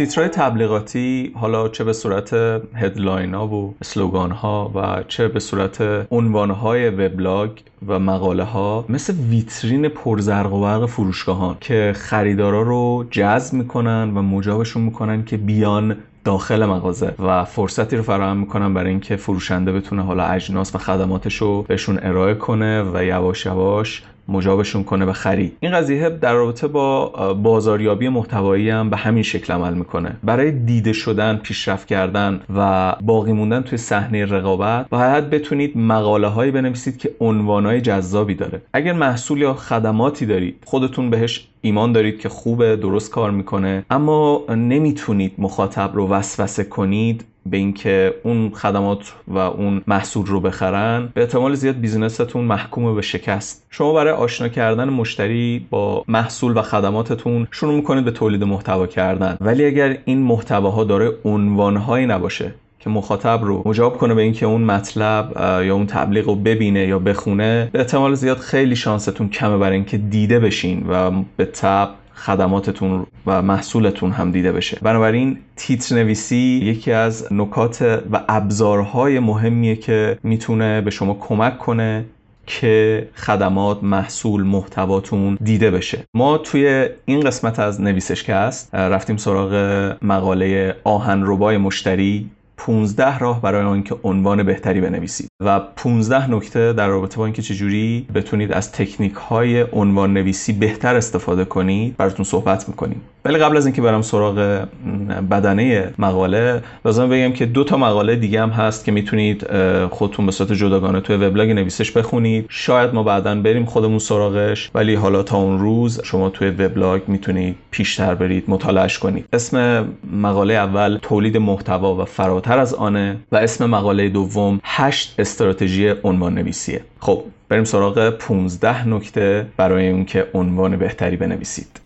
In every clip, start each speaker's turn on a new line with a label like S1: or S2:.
S1: تیترهای تبلیغاتی حالا چه به صورت هدلاین ها و سلوگان ها و چه به صورت عنوان های وبلاگ و مقاله ها مثل ویترین پرزرق و برق فروشگاهان که خریدارا رو جذب می‌کنن و مجابشون می‌کنن که بیان داخل مغازه و فرصتی رو فراهم می‌کنن برای اینکه فروشنده بتونه حالا اجناس و خدماتش رو بهشون ارائه کنه و یواش یواش مجابشون کنه به خرید. این قضیه در رابطه با بازاریابی محتوایی هم به همین شکل عمل می‌کنه. برای دیده شدن پیشرفت کردن و باقی موندن توی صحنه رقابت باید بتونید مقاله هایی بنویسید که های جذابی داره. اگر محصول یا خدماتی دارید خودتون بهش ایمان دارید که خوبه درست کار می‌کنه اما نمی‌تونید مخاطب رو وسوسه کنید به اینکه اون خدمات و اون محصول رو بخرن به احتمال زیاد بیزینستون محکوم به شکست. شما برای آشنا کردن مشتری با محصول و خدماتتون شروع می‌کنید به تولید محتوا کردن. ولی اگر این محتواها داره عنوانهایی نباشه که مخاطب رو مجاب کنه به اینکه اون مطلب یا اون تبلیغ رو ببینه یا بخونه به احتمال زیاد خیلی شانستون کمه برای اینکه دیده بشین و به تب خدماتتون و محصولتون هم دیده بشه. بنابراین تیتر نویسی یکی از نکات و ابزارهای مهمیه که می‌تونه به شما کمک کنه که خدمات محصول محتواتون دیده بشه. ما توی این قسمت از نویسشکست رفتیم سراغ مقاله آهنربای مشتری 15 راه برای اینکه عنوان بهتری بنویسید. و 15 نکته در رابطه با اینکه چجوری بتونید از تکنیک های عنوان نویسی بهتر استفاده کنید براتون صحبت می‌کنیم. ولی قبل از اینکه برم سراغ بدنه مقاله لازم بگم که دو تا مقاله دیگه هم هست که می‌تونید خودتون به صورت جداگانه توی وبلاگ نویسش بخونید. شاید ما بعدا بریم خودمون سراغش ولی حالا تا اون روز شما توی وبلاگ می‌تونید پیشتر برید مطالعهش کنید. اسم مقاله اول تولید محتوا و فراتر از آنه و اسم مقاله دوم هشت استراتژی عنوان نویسیه خب بریم سراغ 15 نکته برای اون که عنوان بهتری بنویسید.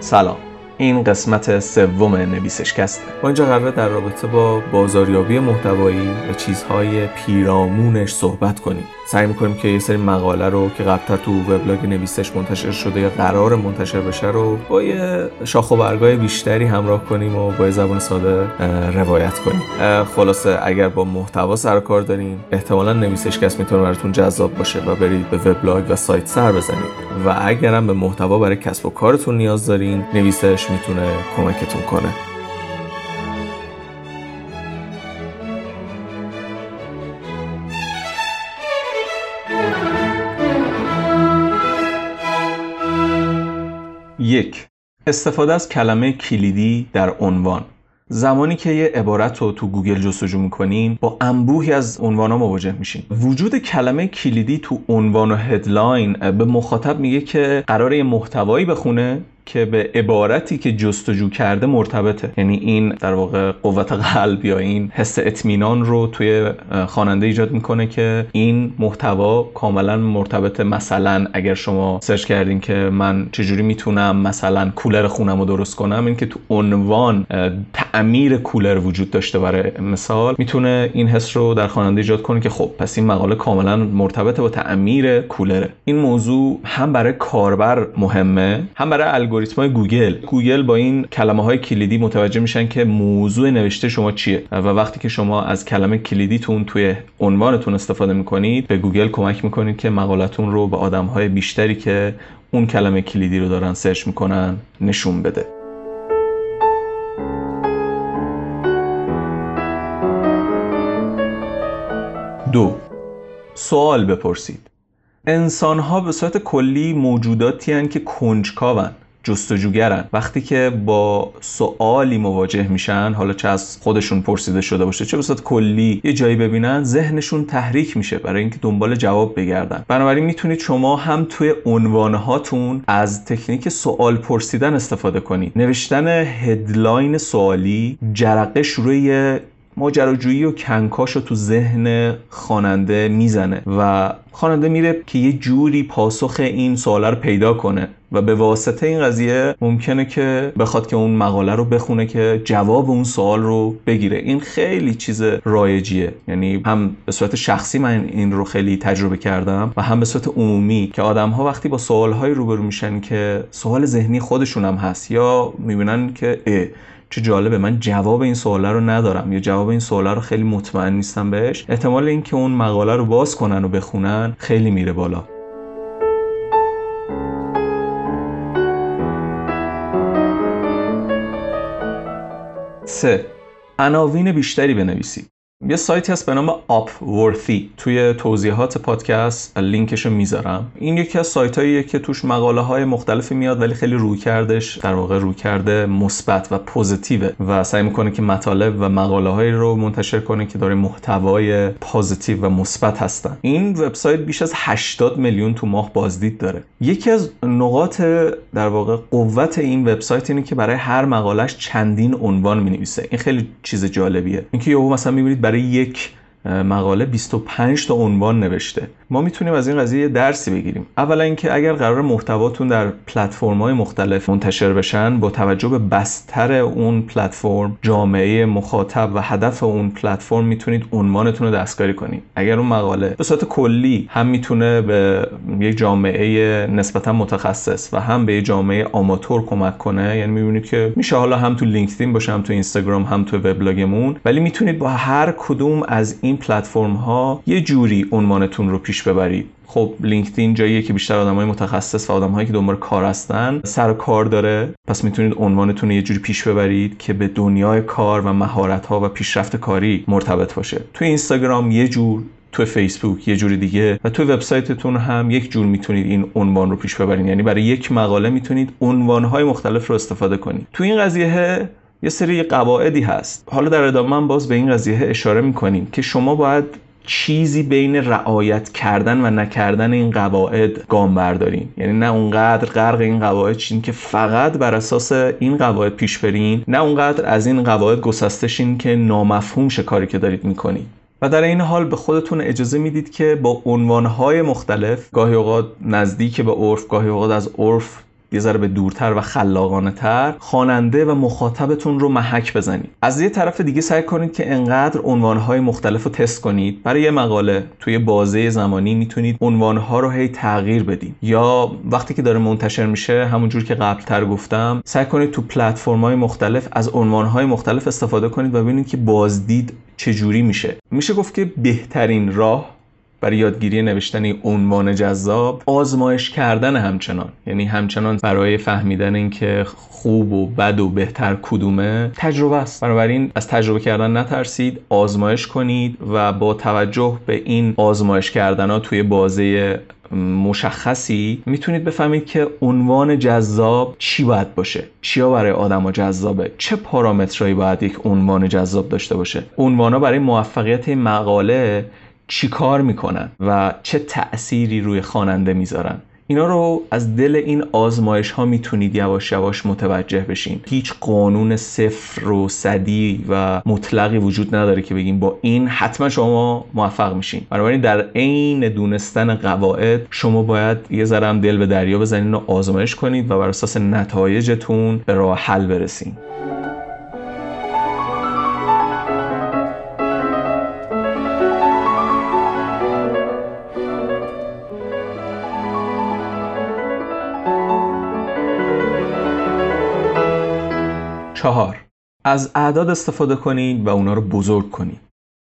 S1: سلام. این قسمت سوم نویسشکسته ما اینجا قراره در رابطه با بازاریابی محتوایی و چیزهای پیرامونش صحبت کنیم. سعی می‌کنیم که یه سری مقاله رو که قبلتر تو وبلاگ نویسش منتشر شده یا قرار منتشر بشه رو با یه شاخ و برگای بیشتری همراه کنیم و با زبان ساده روایت کنیم. خلاصه اگر با محتوا سر کار دارین احتمالا نویسشکست می‌تونه براتون جذاب باشه و برید به وبلاگ و سایت سر بزنید. و اگرم به محتوا برای کسب و کارتون نیاز دارین نویسش می‌تونه کمکتون کنه. یک استفاده از کلمه کلیدی در عنوان. زمانی که یه عبارت رو تو گوگل جستجو می‌کنین با انبوهی از عنوان ها مواجه میشین وجود کلمه کلیدی تو عنوان و headline به مخاطب میگه که قرار یه محتوایی بخونه که به عبارتی که جستجو کرده مرتبطه. یعنی این در واقع قوت قلب یا این حس اطمینان رو توی خواننده ایجاد می‌کنه که این محتوا کاملا مرتبط مثلا اگر شما سرچ کردین که من چجوری می‌تونم مثلا کولر خونم رو درست کنم این که تو عنوان تعمیر کولر وجود داشته برای مثال می‌تونه این حس رو در خواننده ایجاد کنه که خب پس این مقاله کاملا مرتبط با تعمیر کولره. این موضوع هم برای کاربر مهمه هم برای الگوریتم های گوگل. گوگل با این کلمه های کلیدی متوجه میشن که موضوع نوشته شما چیه. و وقتی که شما از کلمه کلیدیتون توی عنوانتون استفاده می‌کنید به گوگل کمک می‌کنید که مقالتون رو به آدم های بیشتری که اون کلمه کلیدی رو دارن سرچ می‌کنن نشون بده. دو. سوال بپرسید. انسان ها به صورت کلی موجوداتی هن که کنجکاون جستجوگرن. وقتی که با سوالی مواجه میشن حالا چه از خودشون پرسیده شده باشه چه به کلی یه جایی ببینن ذهنشون تحریک میشه برای اینکه دنبال جواب بگردن. بنابراین می‌تونید شما هم توی عنوانهاتون از تکنیک سوال پرسیدن استفاده کنید. نوشتن هدلاین سوالی جرقه روی ماجراجویی و کنکاش رو تو ذهن خواننده می‌زنه و خواننده میره که یه جوری پاسخ این سواله رو پیدا کنه و به واسطه این قضیه ممکنه که بخواد که اون مقاله رو بخونه که جواب اون سوال رو بگیره. این خیلی چیز رایجیه. یعنی هم به صورت شخصی من این رو خیلی تجربه کردم و هم به صورت عمومی که آدم ها وقتی با سوال های روبرو میشن که سوال ذهنی خودشون هم هست یا می‌بینن که چه جالبه من جواب این سواله رو ندارم یا جواب این سواله رو خیلی مطمئن نیستم بهش. احتمال اینکه اون مقاله رو باز کنن و بخونن خیلی میره بالا. سه. عناوین بیشتری بنویسید. یه سایتی هست به نام Upworthy توی توضیحات پادکست لینکش می‌ذارم. این یکی از سایت هاییه که توش مقاله های مختلفی میاد ولی خیلی رویکردش در واقع رویکرد مثبت و positive ه و سعی می‌کنه که مطالب و مقاله هایی رو منتشر کنه که داره محتوای positive و مثبت هستن. این وبسایت بیش از 80 میلیون تو ماه بازدید داره. یکی از نقاط در واقع قوت این وبسایت اینه که برای هر مقالش چندین عنوان می‌نویسه. این خیلی چیز جالبیه. اینکه یهو مثلا می‌بینید برای یک مقاله 25 تا عنوان نوشته. ما می‌تونیم از این قضیه درسی بگیریم. اولا اینکه اگر قرار محتواتون در پلتفرم های مختلف منتشر بشن با توجه به بستر اون پلتفرم جامعه مخاطب و هدف اون پلتفرم می‌تونید عنوانتون رو دستکاری کنید. اگر اون مقاله به صورت کلی هم می‌تونه به یک جامعه نسبتا متخصص و هم به یک جامعه آماتور کمک کنه یعنی می‌بینید که میشه حالا هم تو لینکدین باشه هم تو اینستاگرام هم تو وبلاگمون ولی می‌تونید با هر کدوم از این پلتفرم ها یه جوری عنوانتون رو پیش ببرید. خب لینکدین جاییه که بیشتر آدمای متخصص و آدمهایی که دنبال کار هستن سر کار داره. پس می‌تونید عنوانتون رو یه جوری پیش ببرید که به دنیای کار و مهارت ها و پیشرفت کاری مرتبط باشه. تو اینستاگرام یه جور تو فیسبوک یه جوری دیگه و تو وبسایتتون هم یک جور می‌تونید این عنوان رو پیش ببرید. یعنی برای یک مقاله می‌تونید عنوانهای مختلف رو استفاده کنید. تو این قضیه یه سری قواعدی هست. حالا در ادامه باز به این قضیه اشاره می‌کنیم که شما باید چیزی بین رعایت کردن و نکردن این قواعد گام بردارین. یعنی نه اونقدر غرق این قواعد چین که فقط بر اساس این قواعد پیش برین نه اونقدر از این قواعد گسسته شین که نامفهوم شه کاری که دارید می‌کنید. و در این حال به خودتون اجازه می‌دید که با عنوانهای مختلف گاهی اوقات نزدیک به عرف گاهی اوقات از عرف یه ذره به دورتر و خلاقانه تر خواننده و مخاطبتون رو محک بزنید. از یه طرف دیگه سعی کنید که انقدر عنوانهای مختلف رو تست کنید. برای یه مقاله توی بازه زمانی می‌تونید عنوانها رو هی تغییر بدید. یا وقتی که داره منتشر میشه همونجور که قبلتر گفتم سعی کنید تو پلتفرم‌های مختلف از عنوانهای مختلف استفاده کنید و ببینید که بازدید چجوری میشه. میشه گفت که بهترین راه برای یادگیری نوشتن عنوان جذاب آزمایش کردن همچنان. یعنی همچنان برای فهمیدن اینکه خوب و بد و بهتر کدومه تجربه است. بنابراین از تجربه کردن نترسید آزمایش کنید و با توجه به این آزمایش کردن ها توی بازه مشخصی می‌تونید بفهمید که عنوان جذاب چی باید باشه. چیا برای آدما جذابه؟ چه پارامترهایی باید یک عنوان جذاب داشته باشه؟ عنوانا برای موفقیت مقاله چی کار می‌کنن و چه تأثیری روی خواننده می‌ذارن. اینا رو از دل این آزمایش ها می‌تونید یواش یواش متوجه بشین. هیچ قانون صفر و صدی و مطلقی وجود نداره که بگیم با این حتما شما موفق میشین. بنابراین در عین دونستن قواعد شما باید یه ذره دل به دریا بزنین و آزمایش کنید و بر اساس نتایجتون به راه حل برسین. چهار. از اعداد استفاده کنید و اونا رو بزرگ کنید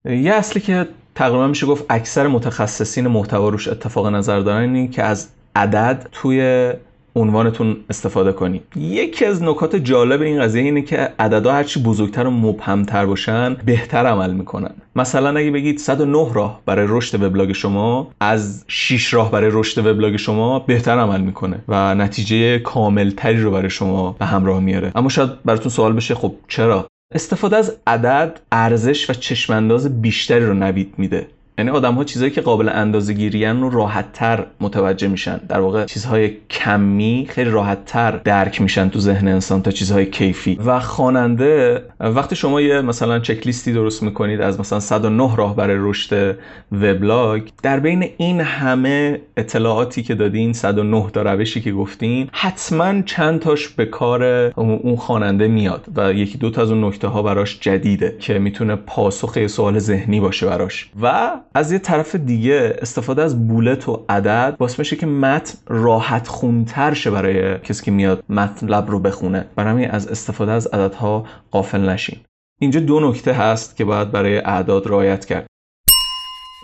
S1: یه اصلی که تقریبا میشه گفت اکثر متخصصین محتوا روش اتفاق نظر دارن اینه که از عدد توی عنوانتون استفاده کنید یکی از نکات جالب این قضیه اینه که عددها هرچی بزرگتر و مبهمتر باشن بهتر عمل می‌کنن. مثلا اگه بگید 109 راه برای رشد وبلاگ شما از 6 راه برای رشد وبلاگ شما بهتر عمل می‌کنه و نتیجه کاملتری رو برای شما به همراه میاره. اما شاید براتون سوال بشه خب چرا؟ استفاده از عدد ارزش و چشمانداز بیشتری رو نوید میده. یعنی آدم ها چیزهایی که قابل اندازه گیریان رو راحت تر متوجه میشن. در واقع چیزهای کمی خیلی راحت تر درک میشن تو ذهن انسان تا چیزهای کیفی. و خواننده وقتی شما یه مثلا چک لیستی درست می‌کنید از مثلا 109 راه برای رشد وبلاگ در بین این همه اطلاعاتی که دادین 109 تا روشی که گفتین حتما چند تاش به کار اون خواننده میاد و یکی دو تا از اون نکته ها براش جدیده که می‌تونه پاسخ سوال ذهنی باشه براش. و از یه طرف دیگه استفاده از بولت و عدد باعث میشه که متن راحت خونتر شه برای کسی که میاد مطلب رو بخونه. برای از استفاده از عددها قافل نشین. اینجا دو نکته هست که باید برای اعداد رعایت کرد.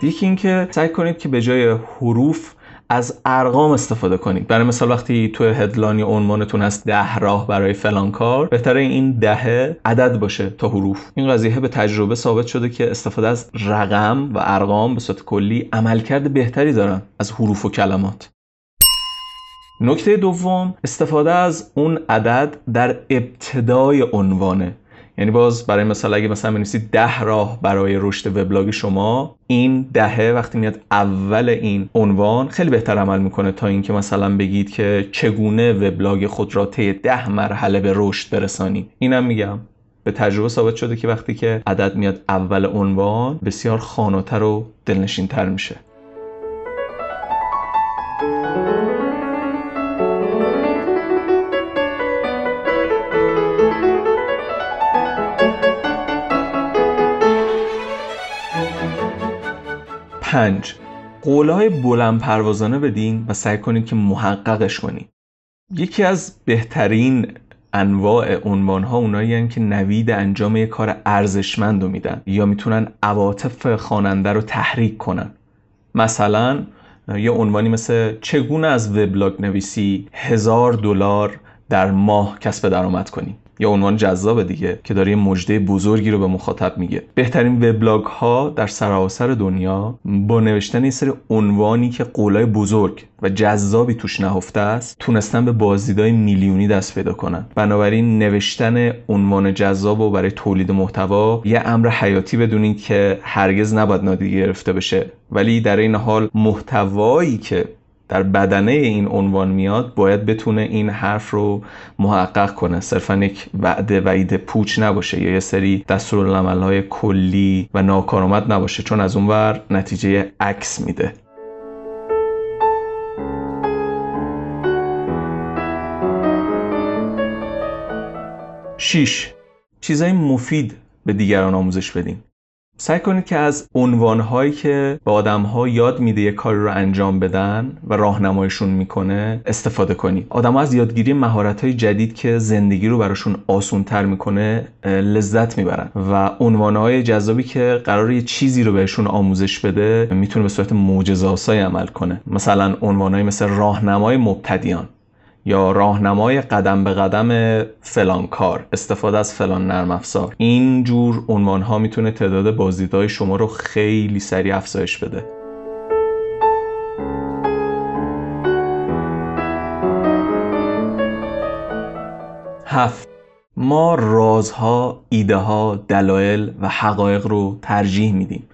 S1: یکی اینکه سعی کنید که به جای حروف از ارقام استفاده کنید. برای مثال وقتی تو هدلاین عنوانتون هست ده راه برای فلان کار بهتره این دهه عدد باشه تا حروف. این قضیه به تجربه ثابت شده که استفاده از رقم و ارقام به صورت کلی عملکرد بهتری دارن از حروف و کلمات. نکته دوم استفاده از اون عدد در ابتدای عنوانه. یعنی باز برای مثال اگه مثلا بنویسید ده راه برای رشد وبلاگ شما این دهه وقتی میاد اول این عنوان خیلی بهتر عمل می‌کنه تا اینکه مثلا بگید که چگونه وبلاگ خود را طی ده مرحله به رشد برسانید اینم میگم. به تجربه ثابت شده که وقتی که عدد میاد اول عنوان بسیار خاناتر و دلنشینتر میشه. پنج. قولهای بلند پروازانه بدین و سعی کنید که محققش کنید یکی از بهترین انواع عنوان ها اونایی که نوید انجام یک کار ارزشمند رو میدن یا می‌تونن عواطف خواننده رو تحریک کنن. مثلا یه عنوانی مثل چگونه از وبلاگ نویسی هزار دلار در ماه کسب درآمد کنی؟ یا عنوان جذاب دیگه که داره یه مجده بزرگی رو به مخاطب میگه. بهترین وبلاگ ها در سراسر دنیا با نوشتن این سری عنوانی که قولای بزرگ و جذابی توش نهفته است تونستن به بازدیدهای میلیونی دست پیدا کنن. بنابراین نوشتن عنوان جذاب و برای تولید محتوا یه امر حیاتی بدونید که هرگز نباید نادیده گرفته بشه. ولی در این حال محتوایی که در بدنه این عنوان میاد باید بتونه این حرف رو محقق کنه. صرفا یک وعده و ایده پوچ نباشه یا یه سری های کلی و ناکارآمد نباشه چون از اونور نتیجه عکس میده. شیش. چیزای مفید به دیگران آموزش بدیم سعی کنید که از عنوانهایی که به آدمها یاد میده یه کاری رو انجام بدن و راهنمایشون می‌کنه استفاده کنید. آدمها از یادگیری مهارت‌های جدید که زندگی رو براشون آسونتر می‌کنه لذت می‌برن و عنوانهای جذابی که قرار یه چیزی رو بهشون آموزش بده می‌تونه به صورت معجزه‌آسای عمل کنه. مثلا عنوانهایی مثل راهنمای مبتدیان. یا راهنمای قدم به قدم فلان کار استفاده از فلان نرم افزار. این جور عنوان ها می‌تونه تعداد بازدیدهای شما رو خیلی سریع افزایش بده. هفت. ما رازها، ایده ها، دلایل و حقایق رو ترجیح میدیم.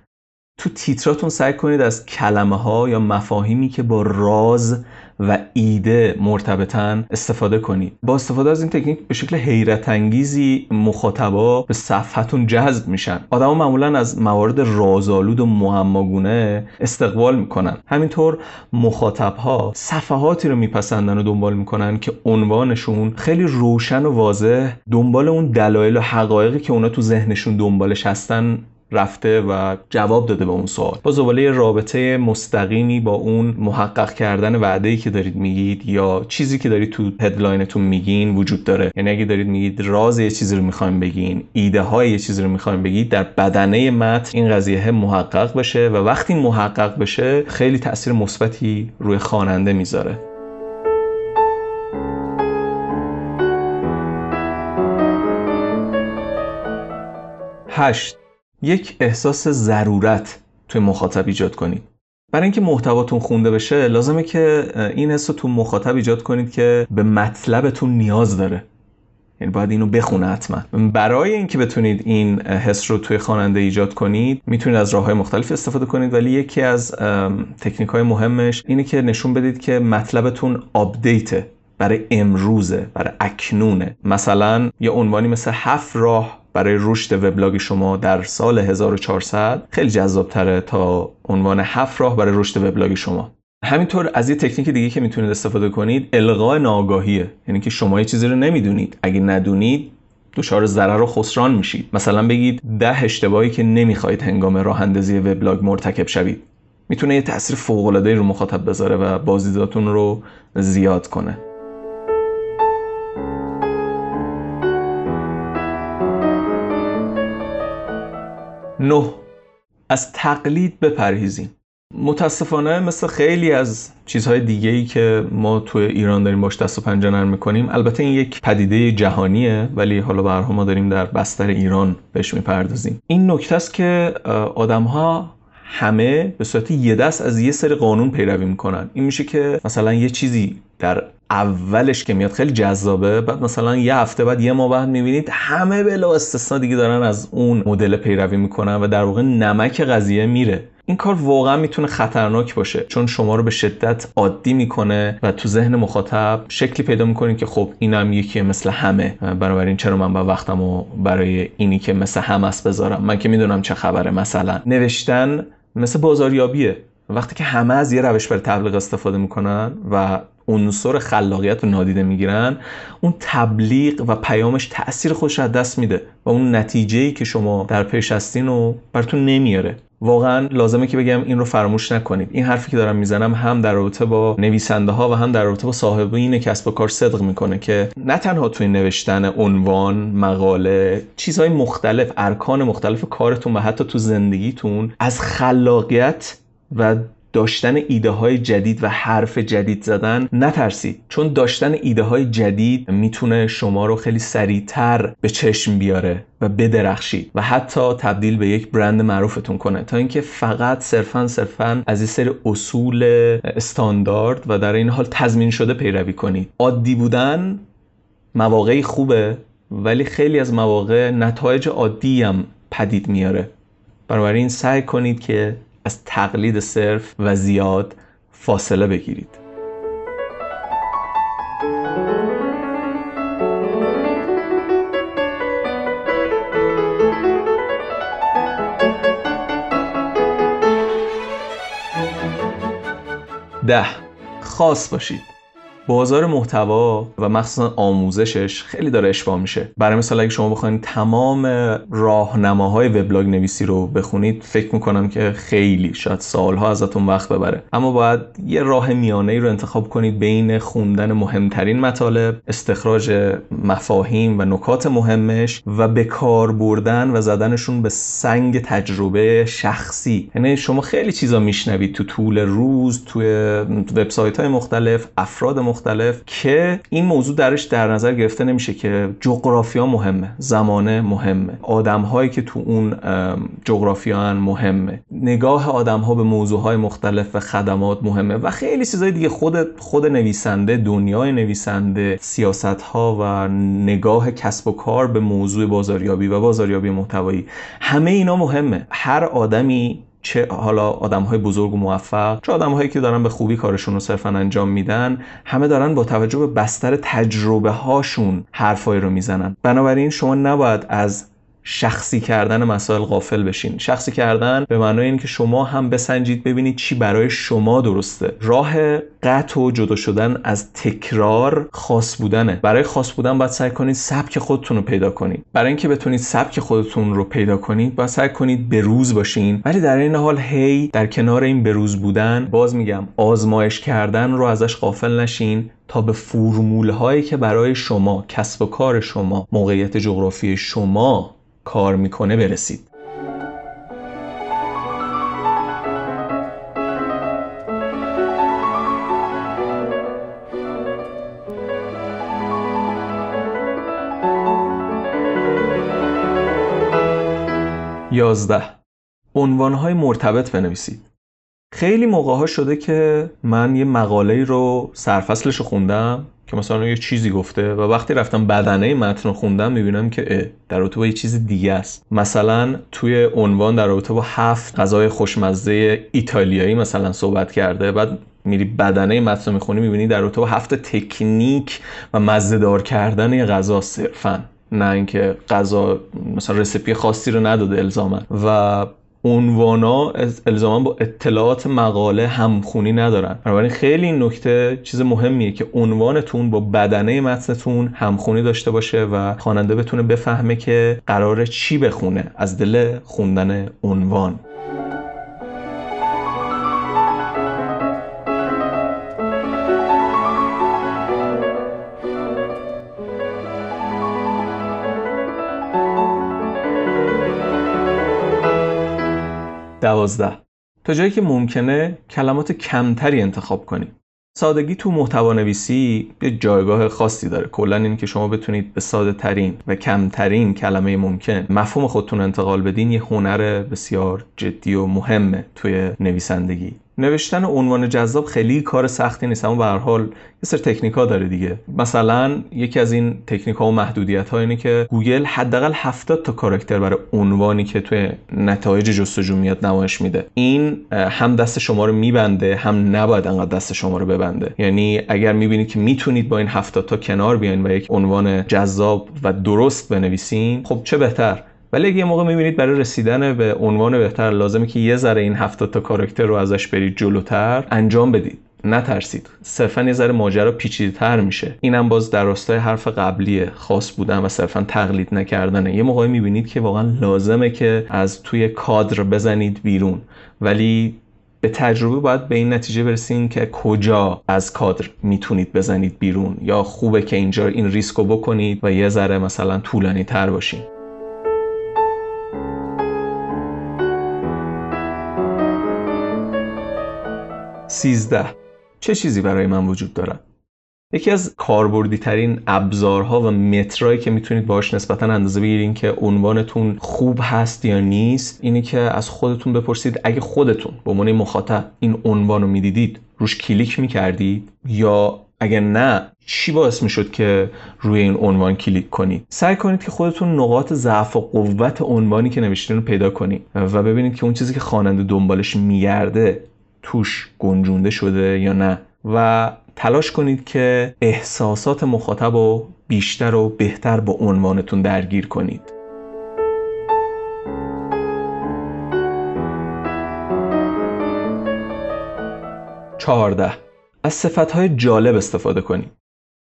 S1: تو تیتراتون سعی کنید از کلمه ها یا مفاهیمی که با راز و ایده مرتبطن استفاده کنید با استفاده از این تکنیک به شکل حیرت انگیزی مخاطبا به صفحتون جذب میشن. آدما معمولا از موارد رازآلود و معماگونه استقبال می‌کنن. همینطور مخاطب ها صفحاتی رو میپسندن و دنبال می‌کنن که عنوانشون خیلی روشن و واضح دنبال اون دلایل و حقایقی که اونا تو ذهنشون دنبالش هستن رفته و جواب داده به اون سوال. با زباله رابطه مستقیمی با اون محقق کردن وعده که دارید میگید یا چیزی که دارید تو headline تون میگین وجود داره. یعنی اگه دارید میگید راز یه چیزی رو می‌خوایم بگین ایده های یه چیزی رو می‌خوایم بگید در بدنه متن این قضیه محقق بشه و وقتی محقق بشه خیلی تاثیر مثبتی روی خواننده می‌ذاره. هشت. یک احساس ضرورت توی مخاطب ایجاد کنید. برای اینکه محتواتون خونده بشه لازمه که این حس رو تو مخاطب ایجاد کنید که به مطلبتون نیاز داره. یعنی باید اینو بخونه حتما. برای اینکه بتونید این حس رو توی خواننده ایجاد کنید می‌تونید از راه های مختلف استفاده کنید ولی یکی از تکنیک های مهمش اینه که نشون بدید که مطلبتون آپدیته. برای امروزه برای اکنونه. مثلا یه عنوانی مثل هفت راه برای رشد وبلاگ شما در سال 1400 خیلی جذاب تره تا عنوان هفت راه برای رشد وبلاگ شما. همینطور از یه تکنیک دیگه که می‌تونید استفاده کنید القاء ناآگاهیه یعنی که شما یه چیزی رو نمی‌دونید. اگه ندونید دچار ضرر و خسران میشید. مثلا بگید ده اشتباهی که نمی‌خواید هنگام راه اندازی وبلاگ مرتکب شوید. می‌تونه یه تاثیر فوق العاده رو مخاطب بذاره و بازدیداتون رو زیاد کنه. نه. از تقلید بپرهیزیم. متاسفانه مثل خیلی از چیزهای دیگه که ما توی ایران داریم باش دست و پنجه نرم می‌کنیم البته این یک پدیده جهانیه ولی حالا برها ما داریم در بستر ایران بهش می‌پردازیم. این نکته است که آدم ها همه به صورت یه دست از یه سری قانون پیروی می‌کنن. این میشه که مثلا یه چیزی در اولش که میاد خیلی جذابه بعد مثلا یه هفته بعد یه ماه بعد می‌بینید همه بلا استثنا دیگه دارن از اون مدل پیروی می‌کنن و در واقع نمک قضیه میره. این کار واقعا می‌تونه خطرناک باشه چون شما رو به شدت عادی می‌کنه و تو ذهن مخاطب شکلی پیدا می‌کنید که خب اینم یکی مثل همه. بنابراین چرا من با وقتم رو برای اینی که مثل همه است بذارم؟ من که می‌دونم چه خبره مثلا. نوشتن مثل بازاریابیه. وقتی که همه از یه روش برای تبلیغ استفاده می‌کنن و عنصر خلاقیت رو نادیده می‌گیرن اون تبلیغ و پیامش تاثیر خودش از دست میده و اون نتیجه ای که شما در پیش هستین رو براتون نمیاره. واقعا لازمه که بگم این رو فراموش نکنید. این حرفی که دارم می‌زنم هم در رابطه با نویسنده ها و هم در رابطه با صاحبین کسب و کار صدق می‌کنه که نه تنها توی نوشتن عنوان مقاله چیزهای مختلف ارکان مختلف کارتون و حتی تو زندگیتون از خلاقیت و داشتن ایده های جدید و حرف جدید زدن نترسید چون داشتن ایده های جدید می‌تونه شما رو خیلی سریعتر به چشم بیاره و بدرخشید و حتی تبدیل به یک برند معروفتون کنه. تا اینکه فقط صرفا صرفا از این سری اصول استاندارد و در این حال تضمین شده پیروی کنید. عادی بودن مواقعی خوبه ولی خیلی از مواقع نتایج عادی هم پدید میاره. بنابراین سعی کنید که از تقلید صرف و زیاد فاصله بگیرید. ده. خاص باشید. بازار محتوا و مخصوصا آموزشش خیلی داره اشباه میشه. برای مثال اگه شما بخواید تمام راهنماهای وبلاگ نویسی رو بخونید فکر می‌کنم که خیلی شاید سالها ازتون وقت ببره. اما باید یه راه میانه ای رو انتخاب کنید بین خوندن مهمترین مطالب استخراج مفاهیم و نکات مهمش و به کار بردن و زدنشون به سنگ تجربه شخصی. یعنی شما خیلی چیزا میشنوید تو طول روز توی وبسایت های مختلف افراد مختلف. مختلف که این موضوع درش در نظر گرفته نمیشه که جغرافیا مهمه زمانه مهمه. آدم هایی که تو اون جغرافیا مهمه. نگاه آدم ها به موضوع های مختلف و خدمات مهمه و خیلی چیزای دیگه. خود خود نویسنده دنیای نویسنده سیاست ها و نگاه کسب و کار به موضوع بازاریابی و بازاریابی محتوایی. همه اینا مهمه. هر آدمی چه حالا آدم های بزرگ و موفق چه آدم هایی که دارن به خوبی کارشون رو صرفا انجام میدن همه دارن با توجه به بستر تجربه هاشون حرفایی رو می‌زنن. بنابراین شما نباید از شخصی کردن مسائل غافل بشین. شخصی کردن به معنای اینکه شما هم بسنجید ببینید چی برای شما درسته. راه قطع و جدا شدن از تکرار خاص بودنه. برای خاص بودن باید سعی کنید سبک خودتون رو پیدا کنید. برای اینکه بتونید سبک خودتون رو پیدا کنید باید سعی کنید بروز باشین. ولی در این حال هی در کنار این بروز بودن باز میگم آزمایش کردن رو ازش غافل نشین تا به فرمول هایی که برای شما کسب و کار شما موقعیت جغرافی شما کار می‌کنه برسید. یازده. عنوانهای مرتبط بنویسید. خیلی موقع ها شده که من یه مقاله رو سرفصلش رو خوندم که مثلا یه چیزی گفته و وقتی رفتم بدنه متن رو خوندم می‌بینم که در رابطه با یه چیز دیگه است. مثلا توی عنوان در رابطه با هفت غذای خوشمزه ایتالیایی مثلا صحبت کرده بعد میری بدنه متن رو می‌خونی می‌بینی در رابطه با هفت تکنیک و مزهدار کردن یه غذا صرفا نه اینکه غذا مثلا رسیپی خاصی رو نداده الزاما. و عنوانا الزاما با اطلاعات مقاله همخونی ندارن. بنابراین خیلی این نکته چیز مهمیه که عنوانتون با بدنه متنتون همخونی داشته باشه و خواننده بتونه بفهمه که قراره چی بخونه از دل خوندن عنوان. دوازده. تا جایی که ممکنه کلمات کمتری انتخاب کنید سادگی تو محتوا نویسی یه جایگاه خاصی داره. کلا این که شما بتونید به ساده ترین و کمترین کلمه ممکن مفهوم خودتون انتقال بدین. یه هنر بسیار جدی و مهمه توی نویسندگی. نوشتن عنوان جذاب خیلی کار سختی نیست اما به هر حال یه سر تکنیک ها داره دیگه. مثلا یکی از این تکنیک ها و محدودیت ها اینه که گوگل حداقل 70 تا کاراکتر برای عنوانی که توی نتایج جستجو میاد نمایش میده. این هم دست شما رو میبنده هم نباید انقدر دست شما رو ببنده. یعنی اگر می‌بینید که می‌تونید با این 70 تا کنار بیاین و یک عنوان جذاب و درست بنویسین خب چه بهتر؟ ولی یه موقع می‌بینید برای رسیدن به عنوان بهتر لازمه که یه ذره این هفتاد تا کاراکتر رو ازش برید جلوتر انجام بدید. نترسید. صرفا یه ذره ماجرا پیچیده تر میشه. اینم باز در راستای حرف قبلی خاص بودن و صرفا تقلید نکردنه. یه موقعی می‌بینید که واقعا لازمه که از توی کادر بزنید بیرون. ولی به تجربه باید به این نتیجه برسین که کجا از کادر می‌تونید بزنید بیرون. یا خوبه که اینجا این ریسکو بکنید و یه ذره مثلا طولانی تر باشین. 13 چه چیزی برای من وجود دارد؟ یکی از کاربردی ترین ابزارها و مترایی که می‌تونید باش نسبتا اندازه بگیرین که عنوانتون خوب هست یا نیست اینی که از خودتون بپرسید اگه خودتون به عنوان مخاطب این عنوان رو می‌دیدید روش کلیک می‌کردید یا اگر نه چی باعث می‌شد که روی این عنوان کلیک کنید؟ سعی کنید که خودتون نقاط ضعف و قوت عنوانی که نوشتین رو پیدا کنید و ببینید که اون چیزی که خواننده دنبالش میگرده توش گنجونده شده یا نه. و تلاش کنید که احساسات مخاطب رو بیشتر و بهتر با عنوانتون درگیر کنید. چهارده. از صفتهای جالب استفاده کنید.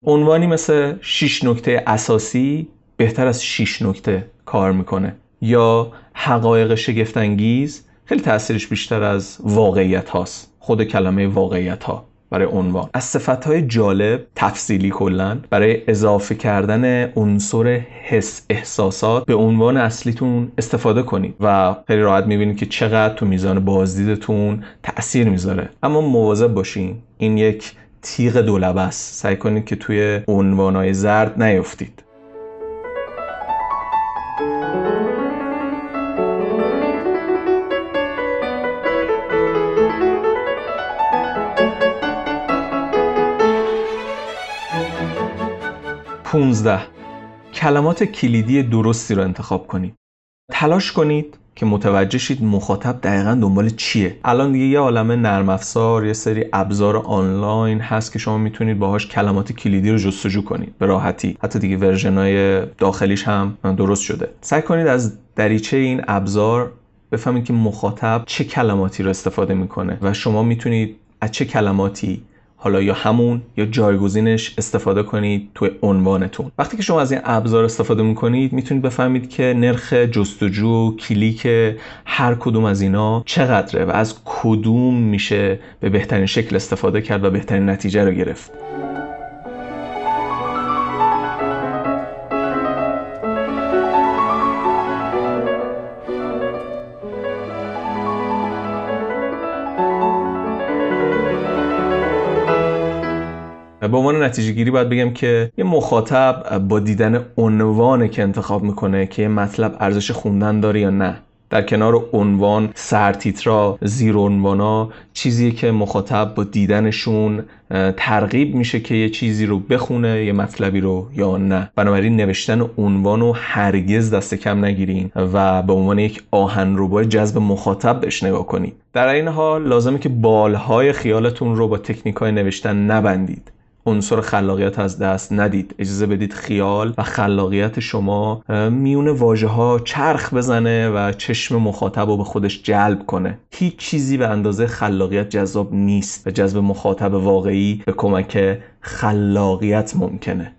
S1: عنوانی مثل 6 نکته اساسی بهتر از 6 نکته کار می‌کنه یا حقایق شگفتانگیز خیلی تاثیرش بیشتر از واقعیت هاست. خود کلمه واقعیت ها برای عنوان. از صفت های جالب تفصیلی کلا برای اضافه کردن عنصر حس احساسات به عنوان اصلیتون استفاده کنید و خیلی راحت می‌بینید که چقدر تو میزان بازدیدتون تاثیر می‌ذاره. اما مواظب باشین این یک تیغ دولبه است. سعی کنید که توی عنوانهای زرد نیفتید. 15 کلمات کلیدی درستی رو انتخاب کنید. تلاش کنید که متوجه شید مخاطب دقیقا دنبال چیه. الان دیگه یه عالمه نرم افزار یه سری ابزار آنلاین هست که شما می‌تونید باهاش کلمات کلیدی رو جستجو کنید. به راحتی. حتی دیگه ورژنای داخلیش هم درست شده. سعی کنید از دریچه این ابزار بفهمید که مخاطب چه کلماتی رو استفاده می‌کنه و شما می‌تونید از چه کلماتی حالا یا همون یا جایگزینش استفاده کنید توی عنوانتون. وقتی که شما از این ابزار استفاده می‌کنید می‌تونید بفهمید که نرخ جستجو کلیک هر کدوم از اینا چقدره و از کدوم میشه به بهترین شکل استفاده کرد و بهترین نتیجه رو گرفت. به عنوان نتیجه گیری باید بگم که یه مخاطب با دیدن عنوان که انتخاب می‌کنه که یه مطلب ارزش خوندن داره یا نه. در کنار عنوان سرتیترا زیر عنوانا چیزی که مخاطب با دیدنشون ترغیب میشه که یه چیزی رو بخونه یه مطلبی رو یا نه. بنابراین نوشتن عنوان رو هرگز دست کم نگیرین و به عنوان یک آهن جذب مخاطب بهش نگاه کنید در این حال لازمه که بالهای خیالتون رو با تکنیک های نوشتن نبندید. عنصر خلاقیت از دست ندید. اجازه بدید خیال و خلاقیت شما میون واژه ها چرخ بزنه و چشم مخاطب رو به خودش جلب کنه. هیچ چیزی به اندازه خلاقیت جذاب نیست و جذب مخاطب واقعی به کمک خلاقیت ممکنه.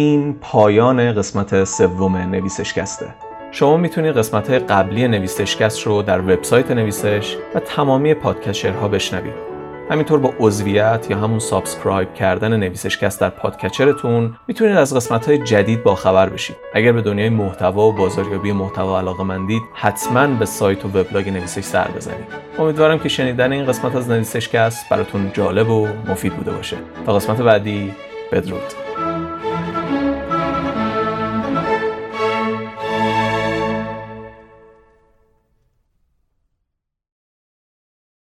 S1: این پایان قسمت سوم نویسشکسته. شما می‌تونید قسمت قبلی نویسشکست رو در وبسایت نویسش و تمامی podcatcher ها بشنوید. همینطور با عضویت یا همون subscribe کردن نویسشکست در podcatcher تون می‌تونید از قسمت های جدید باخبر بشید. اگر به دنیای محتوا و بازاریابی محتوا علاقه مندید حتما به سایت و وبلاگ نویسش سر بزنید. امیدوارم که شنیدن این قسمت از نویسشکست براتون جالب و مفید بوده باشه. تا قسمت بعدی بدرود.